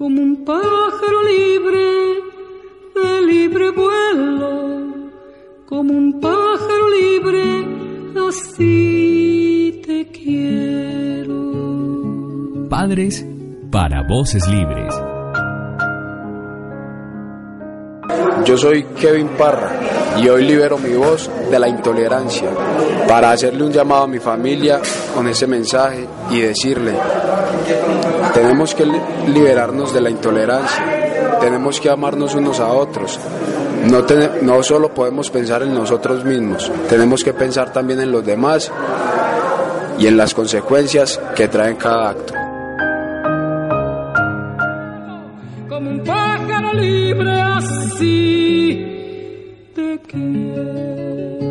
como un pájaro libre de libre vuelo, como un pájaro libre, así te quiero. Padres para voces libres. Yo soy Kevin Parra y hoy libero mi voz de la intolerancia para hacerle un llamado a mi familia con ese mensaje y decirle, tenemos que liberarnos de la intolerancia, tenemos que amarnos unos a otros. No, no solo podemos pensar en nosotros mismos, tenemos que pensar también en los demás y en las consecuencias que traen cada acto. Como un pájaro libre así que